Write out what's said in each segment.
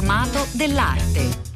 informato dell'arte.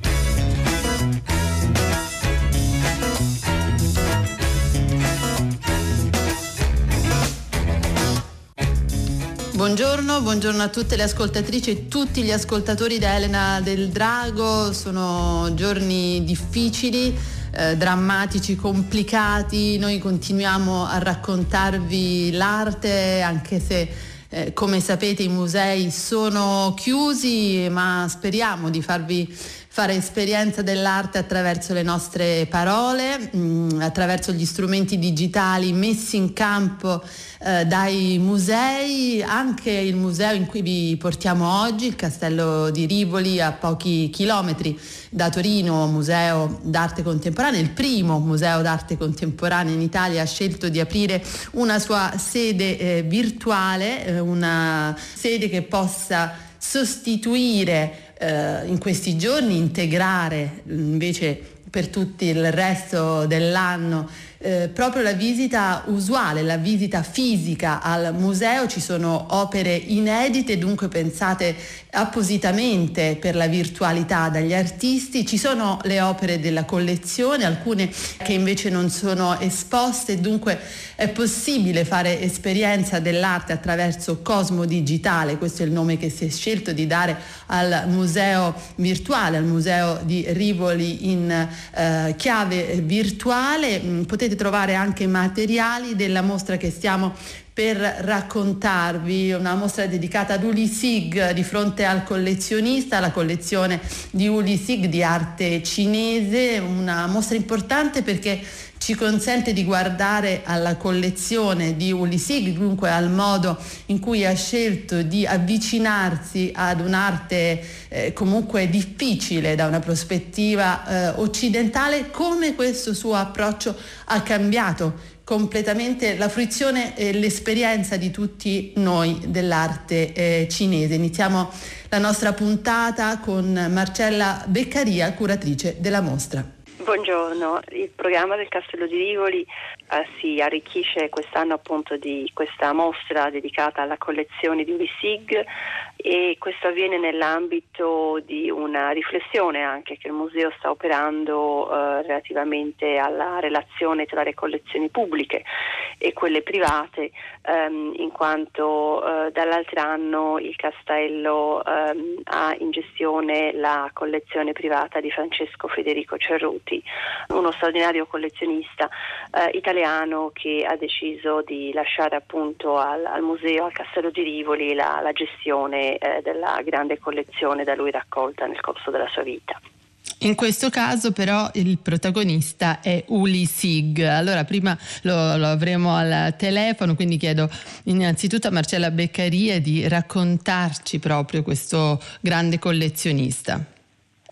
Buongiorno, buongiorno a tutte le ascoltatrici e tutti gli ascoltatori da Elena del Drago. Sono giorni difficili, eh, drammatici, complicati. Noi continuiamo a raccontarvi l'arte anche se eh, come sapete i musei sono chiusi, ma speriamo di farvi fare esperienza dell'arte attraverso le nostre parole, mh, mm, attraverso gli strumenti digitali messi in campo eh, dai musei, anche il museo in cui vi portiamo oggi, il Castello di Rivoli a pochi chilometri da Torino, museo d'arte contemporanea, il primo museo d'arte contemporanea in Italia ha scelto di aprire una sua sede eh, virtuale, eh, una sede che possa sostituire eh, in questi giorni integrare invece per tutto il resto dell'anno eh, proprio la visita usuale, la visita fisica al museo, ci sono opere inedite, dunque pensate appositamente per la virtualità dagli artisti, ci sono le opere della collezione, alcune che invece non sono esposte, dunque è possibile fare esperienza dell'arte attraverso Cosmo Digitale, questo è il nome che si è scelto di dare al museo virtuale, al museo di Rivoli in eh, chiave virtuale. Mm, potete trovare anche materiali della mostra che stiamo per raccontarvi, una mostra dedicata ad Uli Sig di fronte al collezionista, la collezione di Uli Sig di arte cinese, una mostra importante perché ci consente di guardare alla collezione di Ulisig, dunque al modo in cui ha scelto di avvicinarsi ad un'arte eh, comunque difficile da una prospettiva eh, occidentale, come questo suo approccio ha cambiato completamente la fruizione e l'esperienza di tutti noi dell'arte eh, cinese. Iniziamo la nostra puntata con Marcella Beccaria, curatrice della mostra. Buongiorno, il programma del Castello di Rivoli eh, si arricchisce quest'anno appunto di questa mostra dedicata alla collezione di Ulisig e questo avviene nell'ambito di una riflessione anche che il museo sta operando eh, relativamente alla relazione tra le collezioni pubbliche e quelle private ehm, in quanto eh, dall'altro anno il castello ehm, ha in gestione la collezione privata di Francesco Federico Cerruti, uno straordinario collezionista eh, italiano che ha deciso di lasciare appunto al, al museo, al castello di Rivoli la, la gestione eh, della grande collezione da lui raccolta nel corso della sua vita. In questo caso però il protagonista è Uli Sig. Allora prima lo, lo, avremo al telefono, quindi chiedo innanzitutto a Marcella Beccaria di raccontarci proprio questo grande collezionista.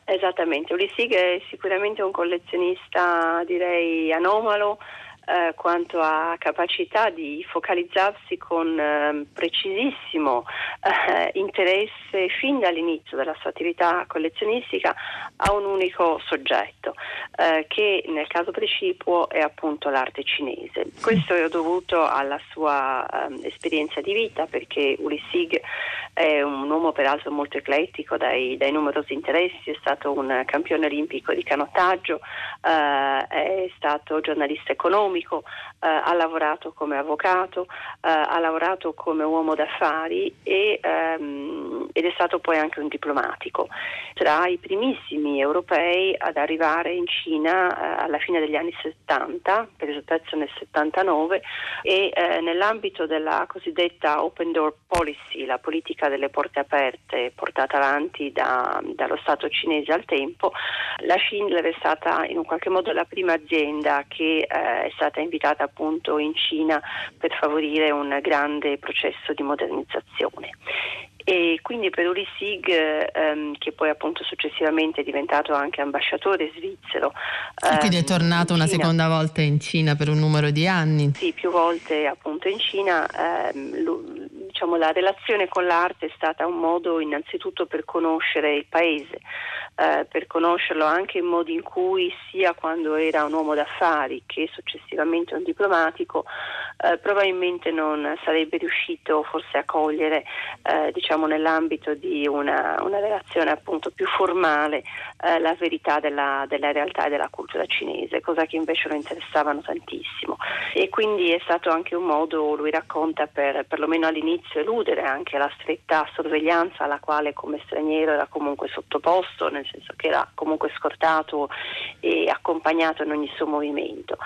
Esattamente, Uli Sig è sicuramente un collezionista direi anomalo eh, quanto a capacità di focalizzarsi con eh, precisissimo eh, interesse fin dall'inizio della sua attività collezionistica a un unico soggetto, eh, che nel caso precipuo è appunto l'arte cinese. Questo è dovuto alla sua ehm, esperienza di vita, perché Ulissig è un uomo peraltro molto eclettico dai, dai numerosi interessi, è stato un campione olimpico di canottaggio, eh, è stato giornalista economico, eh, ha lavorato come avvocato, eh, ha lavorato come uomo d'affari e, ehm, ed è stato poi anche un diplomatico. Tra i primissimi europei ad arrivare in Cina eh, alla fine degli anni 70, per esattezza nel 79, e eh, nell'ambito della cosiddetta Open Door Policy, la politica delle porte aperte portata avanti da, dallo Stato cinese al tempo, la Schindler è stata in un qualche modo la prima azienda che eh, è stata invitata appunto in Cina per favorire un grande processo di modernizzazione e quindi per Uri Sig, ehm, che poi appunto successivamente è diventato anche ambasciatore svizzero. Ehm, quindi è ehm, tornato una Cina. seconda volta in Cina per un numero di anni. Sì, più volte appunto in Cina. Ehm, diciamo, la relazione con l'arte è stata un modo innanzitutto per conoscere il paese, eh, per conoscerlo anche in modi in cui sia quando era un uomo d'affari che successivamente un diplomatico eh, probabilmente non sarebbe riuscito forse a cogliere eh, diciamo, nell'ambito di una, una, relazione appunto più formale eh, la verità della, della realtà e della cultura cinese, cosa che invece lo interessavano tantissimo e quindi è stato anche un modo, lui racconta, per perlomeno all'inizio eludere anche la stretta sorveglianza alla quale come straniero era comunque sottoposto, nel senso che era comunque scortato e accompagnato in ogni suo movimento.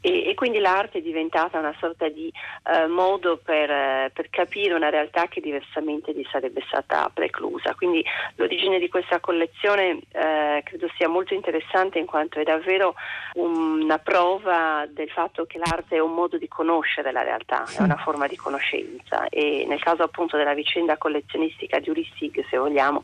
E, e quindi l'arte è diventata una sorta di eh, modo per, per, capire una realtà che diversamente gli sarebbe stata preclusa. Quindi l'origine di questa collezione eh, credo sia molto interessante in quanto è davvero una prova del fatto che l'arte è un modo di conoscere la realtà, è una forma di conoscenza e nel caso appunto della vicenda collezionistica di Ulissig, se vogliamo,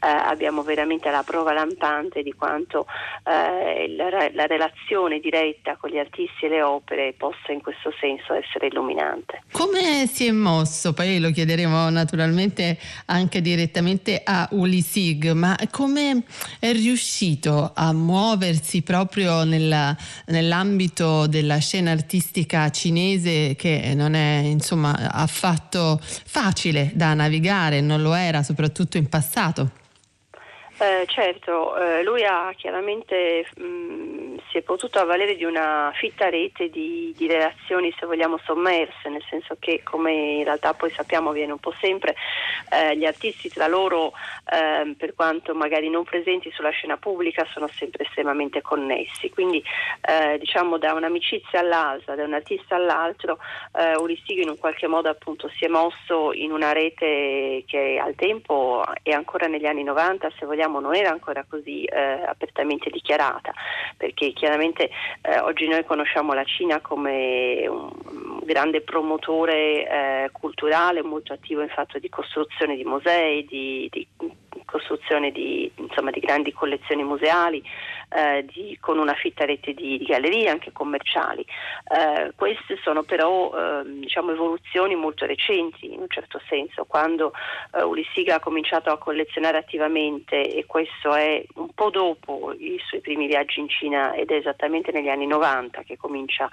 eh, abbiamo veramente la prova lampante di quanto eh, la, la relazione diretta con gli artisti e le opere possa in questo senso essere illuminante. Come si è mosso? Poi lo chiederemo naturalmente anche direttamente a Uli Sig, ma come è riuscito a muoversi proprio nella, nell'ambito della scena artistica cinese che non è insomma affatto facile da navigare, non lo era soprattutto in passato? Eh, certo, eh, lui ha chiaramente mh, mm, si è potuto avvalere di una fitta rete di, di, relazioni, se vogliamo, sommerse, nel senso che, come in realtà poi sappiamo avviene un po' sempre, eh, gli artisti tra loro, ehm, per quanto magari non presenti sulla scena pubblica, sono sempre estremamente connessi. Quindi, eh, diciamo, da un'amicizia all'altra, da un artista all'altro, eh, Uristighi in un qualche modo appunto si è mosso in una rete che al tempo e ancora negli anni 90, se vogliamo, diciamo, non era ancora così eh, apertamente dichiarata, perché chiaramente eh, oggi noi conosciamo la Cina come un grande promotore eh, culturale, molto attivo in fatto di costruzione di musei, di, di costruzione di, insomma, di grandi collezioni museali, eh, di, con una fitta rete di, di gallerie anche commerciali. Eh, queste sono però eh, diciamo, evoluzioni molto recenti in un certo senso, quando eh, Ulissiga ha cominciato a collezionare attivamente e questo è un po' dopo i suoi primi viaggi in Cina ed è esattamente negli anni 90 che comincia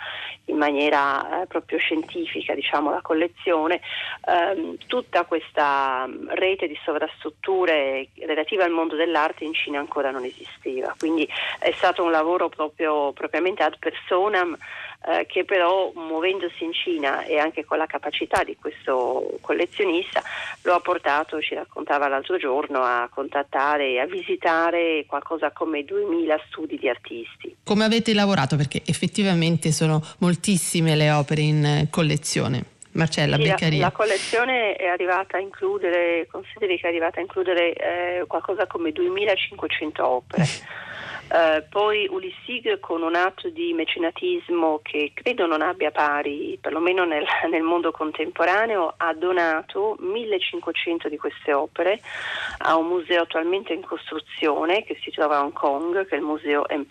in maniera eh, proprio scientifica diciamo, la collezione, ehm, tutta questa mm, rete di sovrastrutture relative al mondo dell'arte in Cina ancora non esisteva. Quindi è stato un lavoro proprio, propriamente ad personam eh, che però muovendosi in Cina e anche con la capacità di questo collezionista lo ha portato, ci raccontava l'altro giorno, a contattare e a visitare qualcosa come 2000 studi di artisti. Come avete lavorato? Perché effettivamente sono moltissime le opere in collezione. Marcella sì, Beccaria. La, la, collezione è arrivata a includere, consideri che è arrivata a includere eh, qualcosa come 2500 opere. Eh, poi Ulissig con un atto di mecenatismo che credo non abbia pari, perlomeno nel, nel mondo contemporaneo, ha donato 1500 di queste opere a un museo attualmente in costruzione che si trova a Hong Kong, che è il museo M+.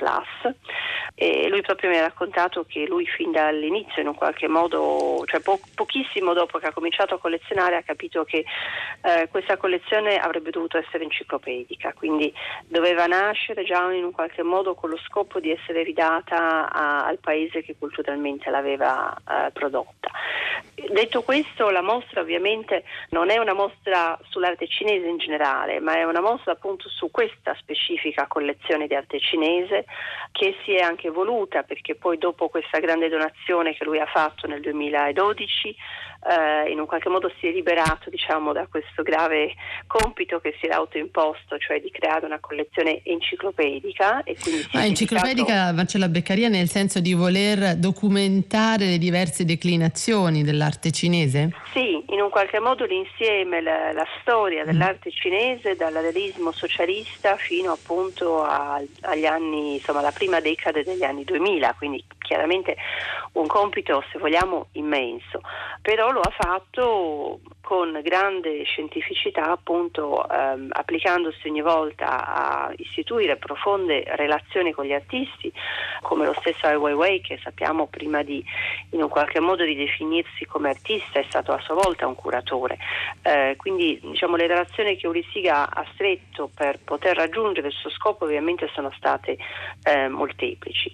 E lui proprio mi ha raccontato che lui fin dall'inizio in un qualche modo, cioè po- pochissimo dopo che ha cominciato a collezionare, ha capito che eh, questa collezione avrebbe dovuto essere enciclopedica, quindi doveva nascere già in un qualche qualche modo con lo scopo di essere ridata a, al paese che culturalmente l'aveva eh, prodotta. Detto questo, la mostra ovviamente non è una mostra sull'arte cinese in generale, ma è una mostra appunto su questa specifica collezione di arte cinese che si è anche voluta perché poi dopo questa grande donazione che lui ha fatto nel 2012 eh, in un qualche modo si è liberato diciamo, da questo grave compito che si era autoimposto, cioè di creare una collezione enciclopedica. E quindi ah, enciclopedica Marcella Beccaria nel senso di voler documentare le diverse declinazioni dell'arte cinese? Sì, in un qualche modo l'insieme, la, la storia dell'arte cinese dal realismo socialista fino appunto a, agli anni, insomma la prima decade degli anni 2000, quindi chiaramente un compito se vogliamo immenso, però lo ha fatto con grande scientificità, appunto ehm, applicandosi ogni volta a istituire profonde relazioni con gli artisti, come lo stesso Ai Weiwei che sappiamo prima di in un qualche modo di definirsi come artista è stato a sua volta un curatore. Eh, quindi diciamo, le relazioni che Ulisiga ha stretto per poter raggiungere il suo scopo ovviamente sono state eh, molteplici.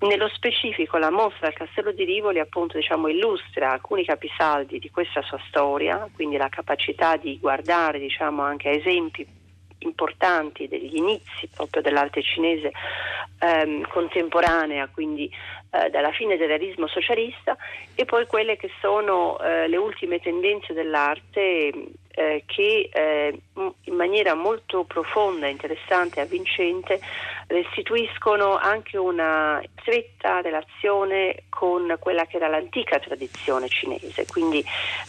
Nello specifico la mostra al Castello di Rivoli appunto diciamo, illustra alcuni capisaldi di questa sua storia, quindi la capacità di guardare diciamo, anche esempi importanti degli inizi proprio dell'arte cinese ehm, contemporanea, quindi eh, dalla fine del realismo socialista, e poi quelle che sono eh, le ultime tendenze dell'arte eh, che eh, in maniera molto profonda, interessante e avvincente restituiscono anche una stretta relazione con quella che era l'antica tradizione cinese. Quindi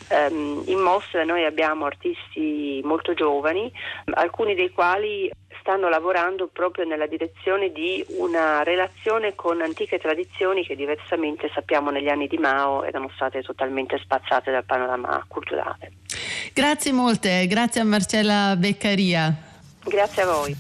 ehm, in mostra noi abbiamo artisti molto giovani, alcuni dei quali stanno lavorando proprio nella direzione di una relazione con antiche tradizioni che diversamente sappiamo negli anni di Mao erano state totalmente spazzate dal panorama culturale. Grazie molte, grazie a Marcella Beccaria. Grazie a voi.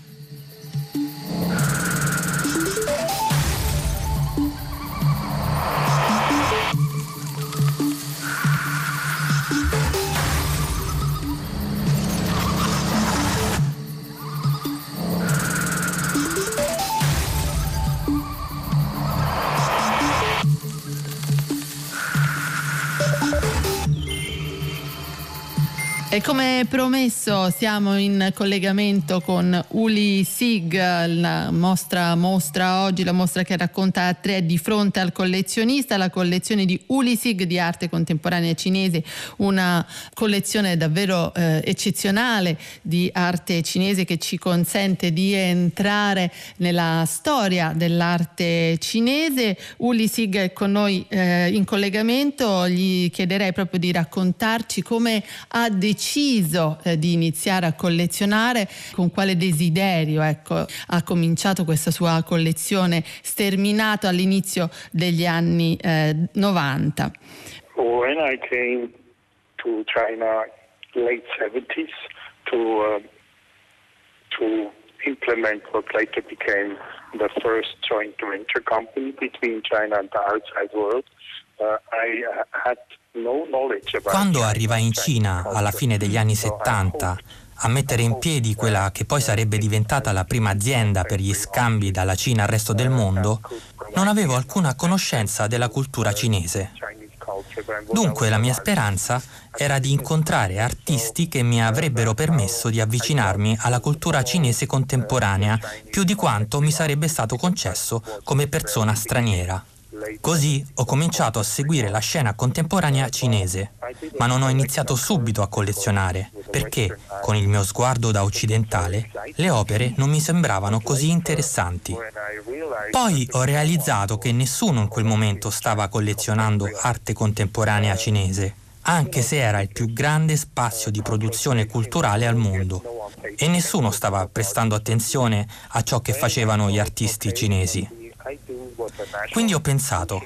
E come promesso siamo in collegamento con Uli Sig, la mostra, mostra oggi, la mostra che racconta a tre di fronte al collezionista, la collezione di Uli Sig di arte contemporanea cinese, una collezione davvero eh, eccezionale di arte cinese che ci consente di entrare nella storia dell'arte cinese. Uli Sig è con noi eh, in collegamento, gli chiederei proprio di raccontarci come ha deciso deciso eh, di iniziare a collezionare, con quale desiderio ecco, ha cominciato questa sua collezione sterminato all'inizio degli anni eh, 90? When I came to China late 70s to, uh, to implement what later became the first joint venture company between China and the outside world, uh, I had quando arrivai in Cina alla fine degli anni 70 a mettere in piedi quella che poi sarebbe diventata la prima azienda per gli scambi dalla Cina al resto del mondo, non avevo alcuna conoscenza della cultura cinese. Dunque la mia speranza era di incontrare artisti che mi avrebbero permesso di avvicinarmi alla cultura cinese contemporanea più di quanto mi sarebbe stato concesso come persona straniera. Così ho cominciato a seguire la scena contemporanea cinese, ma non ho iniziato subito a collezionare, perché, con il mio sguardo da occidentale, le opere non mi sembravano così interessanti. Poi ho realizzato che nessuno in quel momento stava collezionando arte contemporanea cinese, anche se era il più grande spazio di produzione culturale al mondo, e nessuno stava prestando attenzione a ciò che facevano gli artisti cinesi. Quindi ho pensato,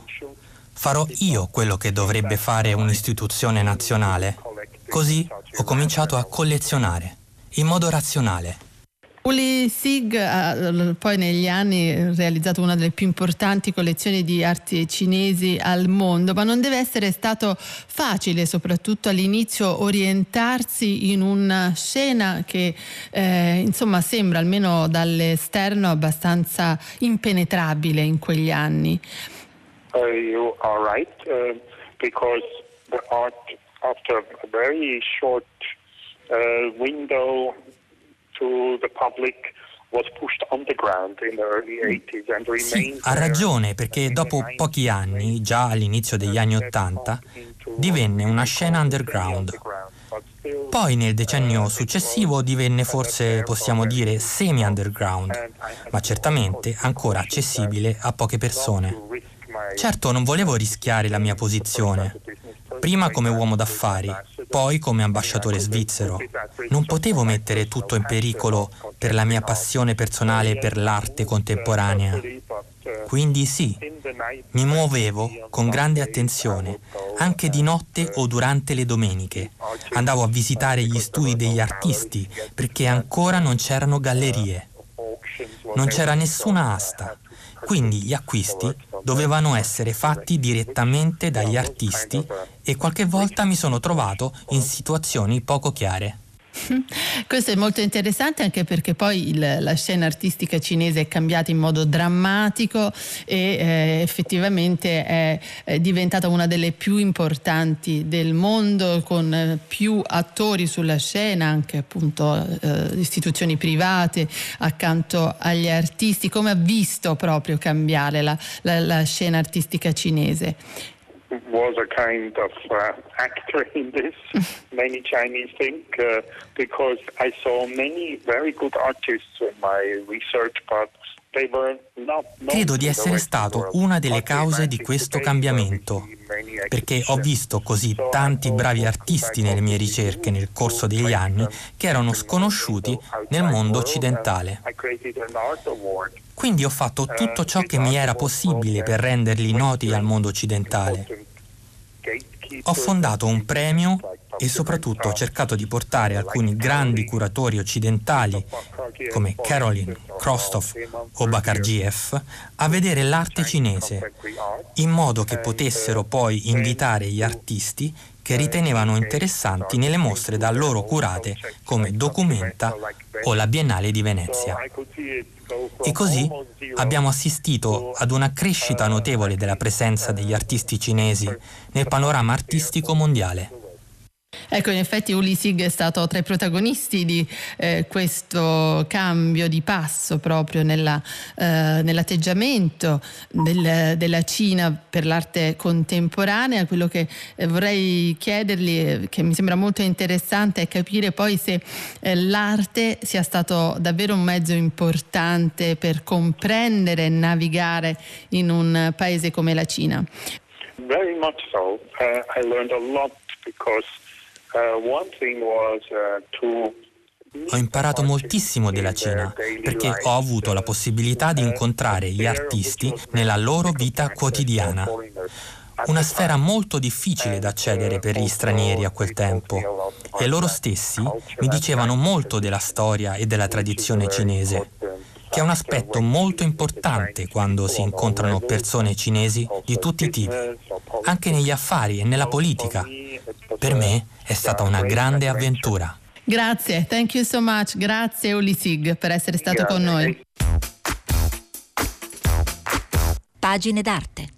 farò io quello che dovrebbe fare un'istituzione nazionale. Così ho cominciato a collezionare, in modo razionale. Uli Sig ha poi negli anni realizzato una delle più importanti collezioni di arti cinesi al mondo, ma non deve essere stato facile, soprattutto all'inizio, orientarsi in una scena che eh, insomma sembra almeno dall'esterno abbastanza impenetrabile in quegli anni. Uh, you are right, uh, because the art after a very short uh, window to the public sì, ha ragione perché dopo pochi anni, già all'inizio degli anni Ottanta, divenne una scena underground. Poi nel decennio successivo divenne forse, possiamo dire, semi-underground, ma certamente ancora accessibile a poche persone. Certo non volevo rischiare la mia posizione, prima come uomo d'affari, poi come ambasciatore svizzero. Non potevo mettere tutto in pericolo per la mia passione personale per l'arte contemporanea. Quindi sì, mi muovevo con grande attenzione, anche di notte o durante le domeniche, andavo a visitare gli studi degli artisti perché ancora non c'erano gallerie. Non c'era nessuna asta, quindi gli acquisti dovevano essere fatti direttamente dagli artisti e qualche volta mi sono trovato in situazioni poco chiare. Questo è molto interessante anche perché poi il, la scena artistica cinese è cambiata in modo drammatico e eh, effettivamente è, è, diventata una delle più importanti del mondo con più attori sulla scena, anche appunto eh, istituzioni private accanto agli artisti. Come ha visto proprio cambiare la, la, la scena artistica cinese? Was a kind of uh, actor in this. many Chinese think uh, because I saw many very good artists in my research, but Credo di essere stato una delle cause di questo cambiamento, perché ho visto così tanti bravi artisti nelle mie ricerche nel corso degli anni che erano sconosciuti nel mondo occidentale. Quindi ho fatto tutto ciò che mi era possibile per renderli noti al mondo occidentale. Ho fondato un premio e soprattutto ho cercato di portare alcuni grandi curatori occidentali come Caroline Krostov o Bakarjiev a vedere l'arte cinese in modo che potessero poi invitare gli artisti che ritenevano interessanti nelle mostre da loro curate come Documenta o la Biennale di Venezia. E così abbiamo assistito ad una crescita notevole della presenza degli artisti cinesi nel panorama artistico mondiale. Ecco, in effetti Uli Sig è stato tra i protagonisti di eh, questo cambio di passo proprio nella, eh, nell'atteggiamento del, della Cina per l'arte contemporanea. Quello che eh, vorrei chiedergli, eh, che mi sembra molto interessante, è capire poi se eh, l'arte sia stato davvero un mezzo importante per comprendere e navigare in un paese come la Cina. Very much so. Uh, I learned a lot because ho imparato moltissimo della Cina perché ho avuto la possibilità di incontrare gli artisti nella loro vita quotidiana. Una sfera molto difficile da accedere per gli stranieri a quel tempo. E loro stessi mi dicevano molto della storia e della tradizione cinese, che è un aspetto molto importante quando si incontrano persone cinesi di tutti i tipi, anche negli affari e nella politica. Per me è stata una grande avventura. Grazie, thank you so much. Grazie Ulisig per essere stato con noi. Pagine d'arte.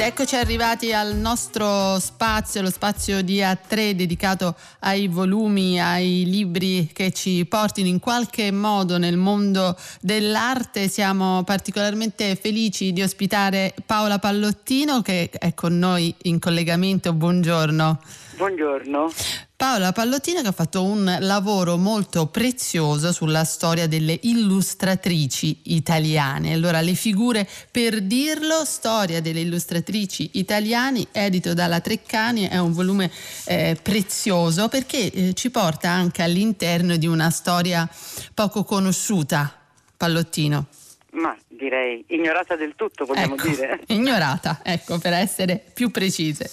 Ed eccoci arrivati al nostro spazio, lo spazio di A3 dedicato ai volumi, ai libri che ci portino in qualche modo nel mondo dell'arte. Siamo particolarmente felici di ospitare Paola Pallottino che è con noi in collegamento. Buongiorno. Buongiorno. Paola Pallottino che ha fatto un lavoro molto prezioso sulla storia delle illustratrici italiane. Allora, le figure per dirlo, storia delle illustratrici italiane, edito dalla Treccani, è un volume eh, prezioso perché eh, ci porta anche all'interno di una storia poco conosciuta. Pallottino. Ma direi ignorata del tutto, vogliamo ecco, dire. Ignorata, ecco, per essere più precise.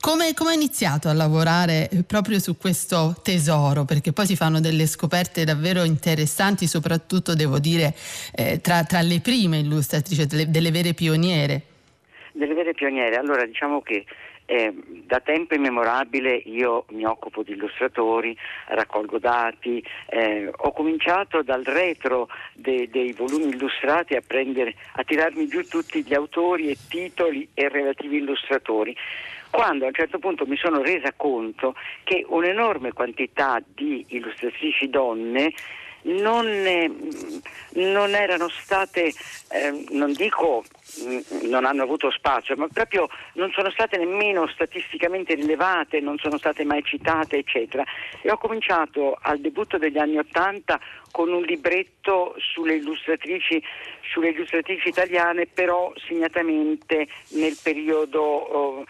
Come, come hai iniziato a lavorare proprio su questo tesoro? Perché poi si fanno delle scoperte davvero interessanti, soprattutto devo dire eh, tra, tra, le prime illustratrici, delle, delle, vere pioniere. Delle vere pioniere, allora diciamo che eh, da tempo immemorabile io mi occupo di illustratori, raccolgo dati, eh, ho cominciato dal retro de, dei volumi illustrati a, prendere, a tirarmi giù tutti gli autori e titoli e relativi illustratori quando a un certo punto mi sono resa conto che un'enorme quantità di illustratrici donne non, eh, non erano state, eh, non dico mm, non hanno avuto spazio, ma proprio non sono state nemmeno statisticamente rilevate, non sono state mai citate, eccetera. E ho cominciato al debutto degli anni Ottanta con un libretto sulle illustratrici, sulle illustratrici italiane, però segnatamente nel periodo, oh,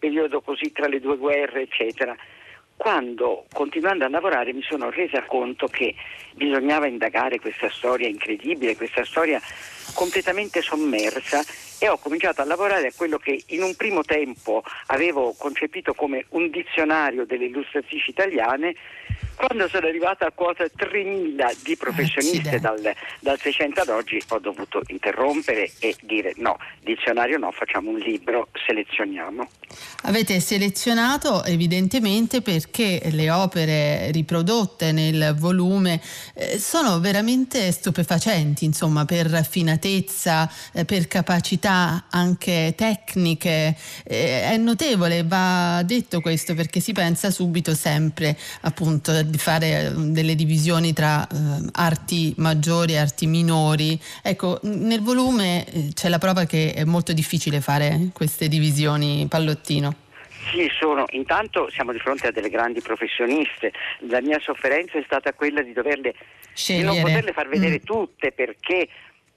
periodo così tra le due guerre, eccetera. quando continuando a lavorare mi sono resa conto che bisognava indagare questa storia incredibile, questa storia completamente sommersa e ho cominciato a lavorare a quello che in un primo tempo avevo concepito come un dizionario delle illustratrici italiane quando sono arrivata a quota 3.000 di professioniste dal, dal, 600 ad oggi ho dovuto interrompere e dire no, dizionario no, facciamo un libro, selezioniamo. Avete selezionato evidentemente perché le opere riprodotte nel volume eh, sono veramente stupefacenti, insomma, per raffinatezza, eh, per capacità anche tecniche. Eh, è notevole, va detto questo perché si pensa subito sempre appunto fare eh, delle divisioni tra eh, arti maggiori e arti minori. Ecco, nel volume eh, c'è la prova che è molto difficile fare queste divisioni pallottino. Sì, sono. Intanto siamo di fronte a delle grandi professioniste. La mia sofferenza è stata quella di doverle di non poterle far vedere mm. tutte perché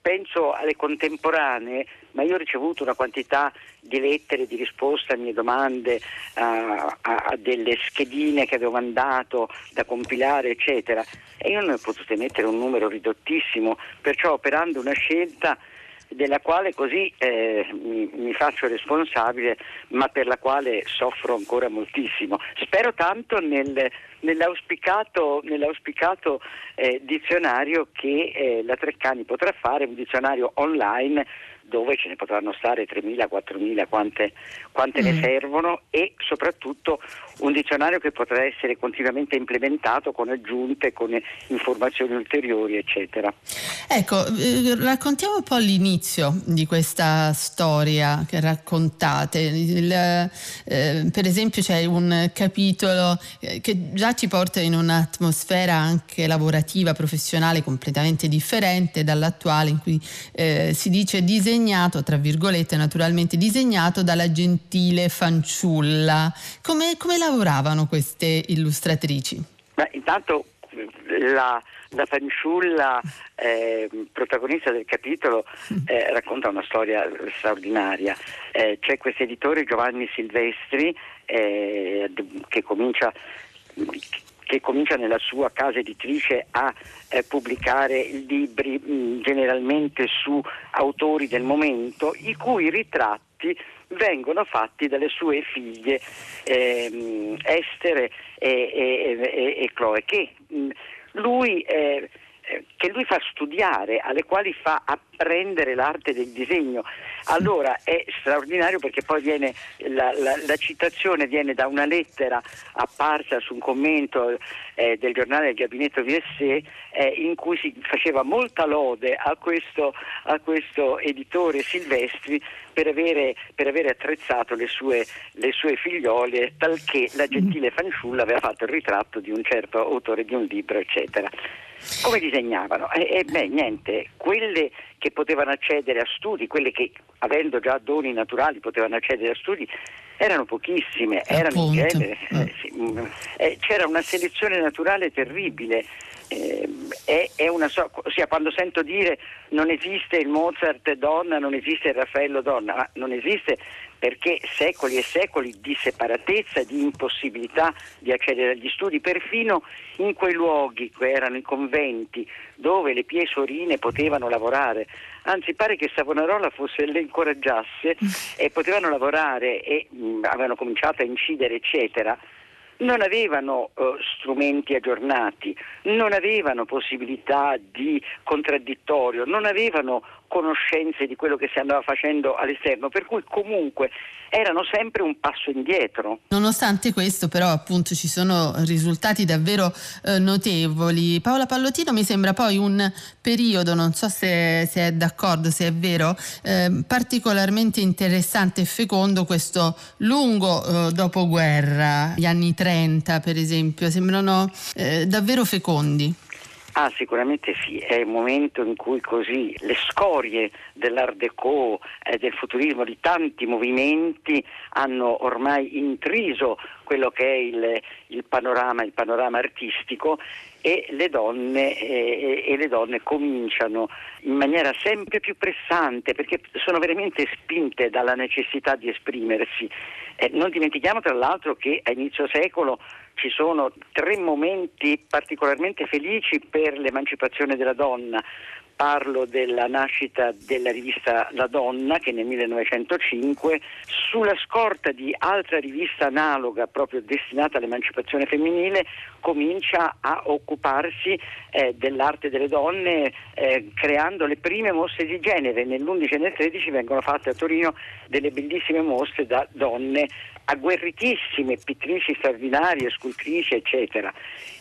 penso alle contemporanee, ma io ho ricevuto una quantità di lettere di risposte a mie domande, a, a, a delle schedine che avevo mandato da compilare, eccetera, e io ne ho potute mettere un numero ridottissimo, perciò operando una scelta della quale così eh, mi, mi, faccio responsabile, ma per la quale soffro ancora moltissimo. Spero tanto nel, nell'auspicato, nell'auspicato eh, dizionario che eh, la Treccani potrà fare, un dizionario online dove ce ne potranno stare 3.000, 4.000, quante, quante mm. ne servono e soprattutto un dizionario che potrà essere continuamente implementato con aggiunte, con informazioni ulteriori, eccetera. Ecco, eh, raccontiamo un po' l'inizio di questa storia che raccontate. Il, eh, per esempio c'è un capitolo eh, che già ci porta in un'atmosfera anche lavorativa, professionale completamente differente dall'attuale in cui eh, si dice disegnato, tra virgolette naturalmente disegnato dalla gentile fanciulla. Come, come lavoravano queste illustratrici? Beh, intanto la, la fanciulla eh, protagonista del capitolo eh, racconta una storia straordinaria. Eh, c'è questo editore Giovanni Silvestri eh, che comincia che comincia nella sua casa editrice a eh, pubblicare libri mh, generalmente su autori del momento, i cui ritratti vengono fatti dalle sue figlie ehm, Estere e, e, e, e, Chloe, che mh, lui, eh, eh, che lui fa studiare, alle quali fa apprendere l'arte del disegno. Allora è straordinario perché poi viene, la, la, la, citazione viene da una lettera apparsa su un commento eh, del giornale del gabinetto VSE eh, in cui si faceva molta lode a questo, a questo editore Silvestri per avere, per avere attrezzato le sue, le sue, figliole, talché la gentile fanciulla aveva fatto il ritratto di un certo autore di un libro, eccetera. Come disegnavano? E eh, eh, beh, niente, quelle che potevano accedere a studi, quelle che avendo già doni naturali potevano accedere a studi, erano pochissime, erano in genere, eh, sì, mm, eh, c'era una selezione naturale terribile. Eh, è, è una so- ossia, quando sento dire non esiste il Mozart donna, non esiste il Raffaello donna, ma non esiste perché secoli e secoli di separatezza, di impossibilità di accedere agli studi, perfino in quei luoghi che erano i conventi dove le pie sorine potevano lavorare, anzi pare che Savonarola fosse le incoraggiasse e potevano lavorare e mh, avevano cominciato a incidere eccetera, non avevano uh, strumenti aggiornati, non avevano possibilità di contraddittorio, non avevano conoscenze di quello che si andava facendo all'esterno, per cui comunque erano sempre un passo indietro. Nonostante questo però appunto ci sono risultati davvero eh, notevoli. Paola Pallottino mi sembra poi un periodo, non so se, se è d'accordo, se è vero, eh, particolarmente interessante e fecondo questo lungo eh, dopoguerra, gli anni 30 per esempio, sembrano eh, davvero fecondi. Ah, sicuramente sì, è il momento in cui così le scorie dell'Art Deco e del futurismo di tanti movimenti hanno ormai intriso quello che è il, il, panorama, il panorama artistico e le donne, eh, e le donne cominciano in maniera sempre più pressante perché sono veramente spinte dalla necessità di esprimersi. Eh, non dimentichiamo tra l'altro che a inizio secolo ci sono tre momenti particolarmente felici per l'emancipazione della donna parlo della nascita della rivista La Donna che nel 1905 sulla scorta di altra rivista analoga proprio destinata all'emancipazione femminile comincia a occuparsi eh, dell'arte delle donne eh, creando le prime mostre di genere. Nell'11 e nel 13 vengono fatte a Torino delle bellissime mostre da donne agguerritissime, pittrici straordinarie, scultrici eccetera.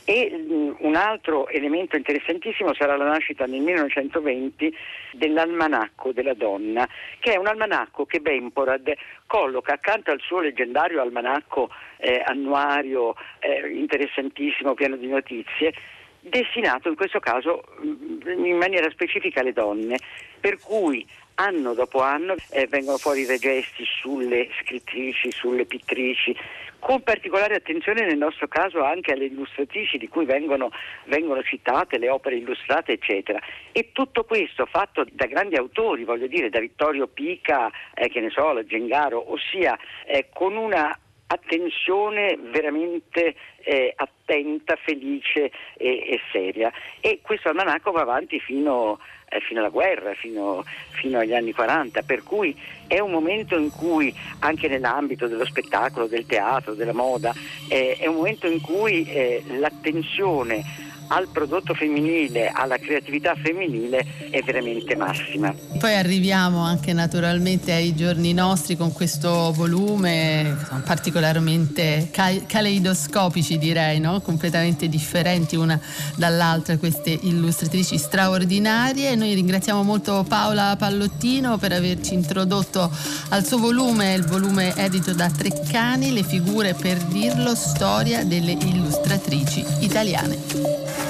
E mh, un altro elemento interessantissimo sarà la nascita nel 1920 dell'almanacco della donna, che è un almanacco che Bemporad colloca accanto al suo leggendario almanacco eh, annuario eh, interessantissimo, pieno di notizie, destinato in questo caso in maniera specifica alle donne, per cui anno dopo anno eh, vengono fuori dei gesti sulle scrittrici, sulle pittrici, con particolare attenzione nel nostro caso anche alle illustratrici di cui vengono, vengono citate le opere illustrate, eccetera. E tutto questo fatto da grandi autori, voglio dire, da Vittorio Pica, eh, che ne so, la Gengaro, ossia eh, con una attenzione veramente eh, attenta, felice e, e, seria. E questo almanacco va avanti fino fino alla guerra, fino, fino, agli anni 40, per cui è un momento in cui anche nell'ambito dello spettacolo, del teatro, della moda, eh, è un momento in cui eh, l'attenzione al prodotto femminile, alla creatività femminile è veramente massima. Poi arriviamo anche naturalmente ai giorni nostri con questo volume particolarmente caleidoscopici direi, no? completamente differenti una dall'altra queste illustratrici straordinarie. Noi ringraziamo molto Paola Pallottino per averci introdotto al suo volume, il volume edito da Treccani, Le figure per dirlo, storia delle illustratrici italiane.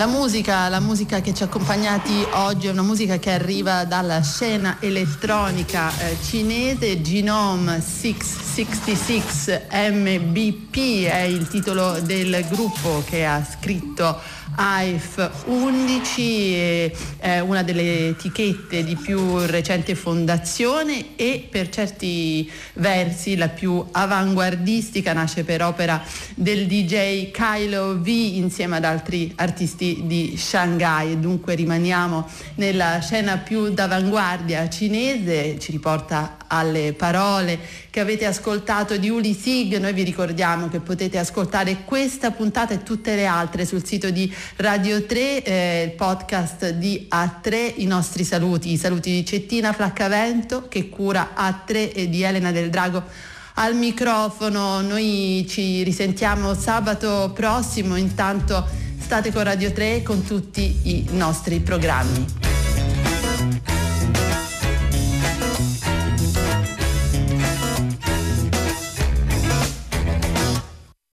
La musica, la musica che ci ha accompagnati oggi è una musica che arriva dalla scena elettronica eh, cinese, Genome 666 MBP è il titolo del gruppo che ha scritto AIF 11, è una delle etichette di più recente fondazione e per certi versi la più avanguardistica, nasce per opera del DJ Kylo V insieme ad altri artisti di Shanghai. Dunque rimaniamo nella scena più d'avanguardia cinese, ci riporta alle parole che avete ascoltato di Uli Sig. Noi vi ricordiamo che potete ascoltare questa puntata e tutte le altre sul sito di Radio 3, eh, il podcast di A3, i nostri saluti, i saluti di Cettina Flaccavento che cura A3 e di Elena del Drago al microfono. Noi ci risentiamo sabato prossimo, intanto state con Radio 3 con tutti i nostri programmi.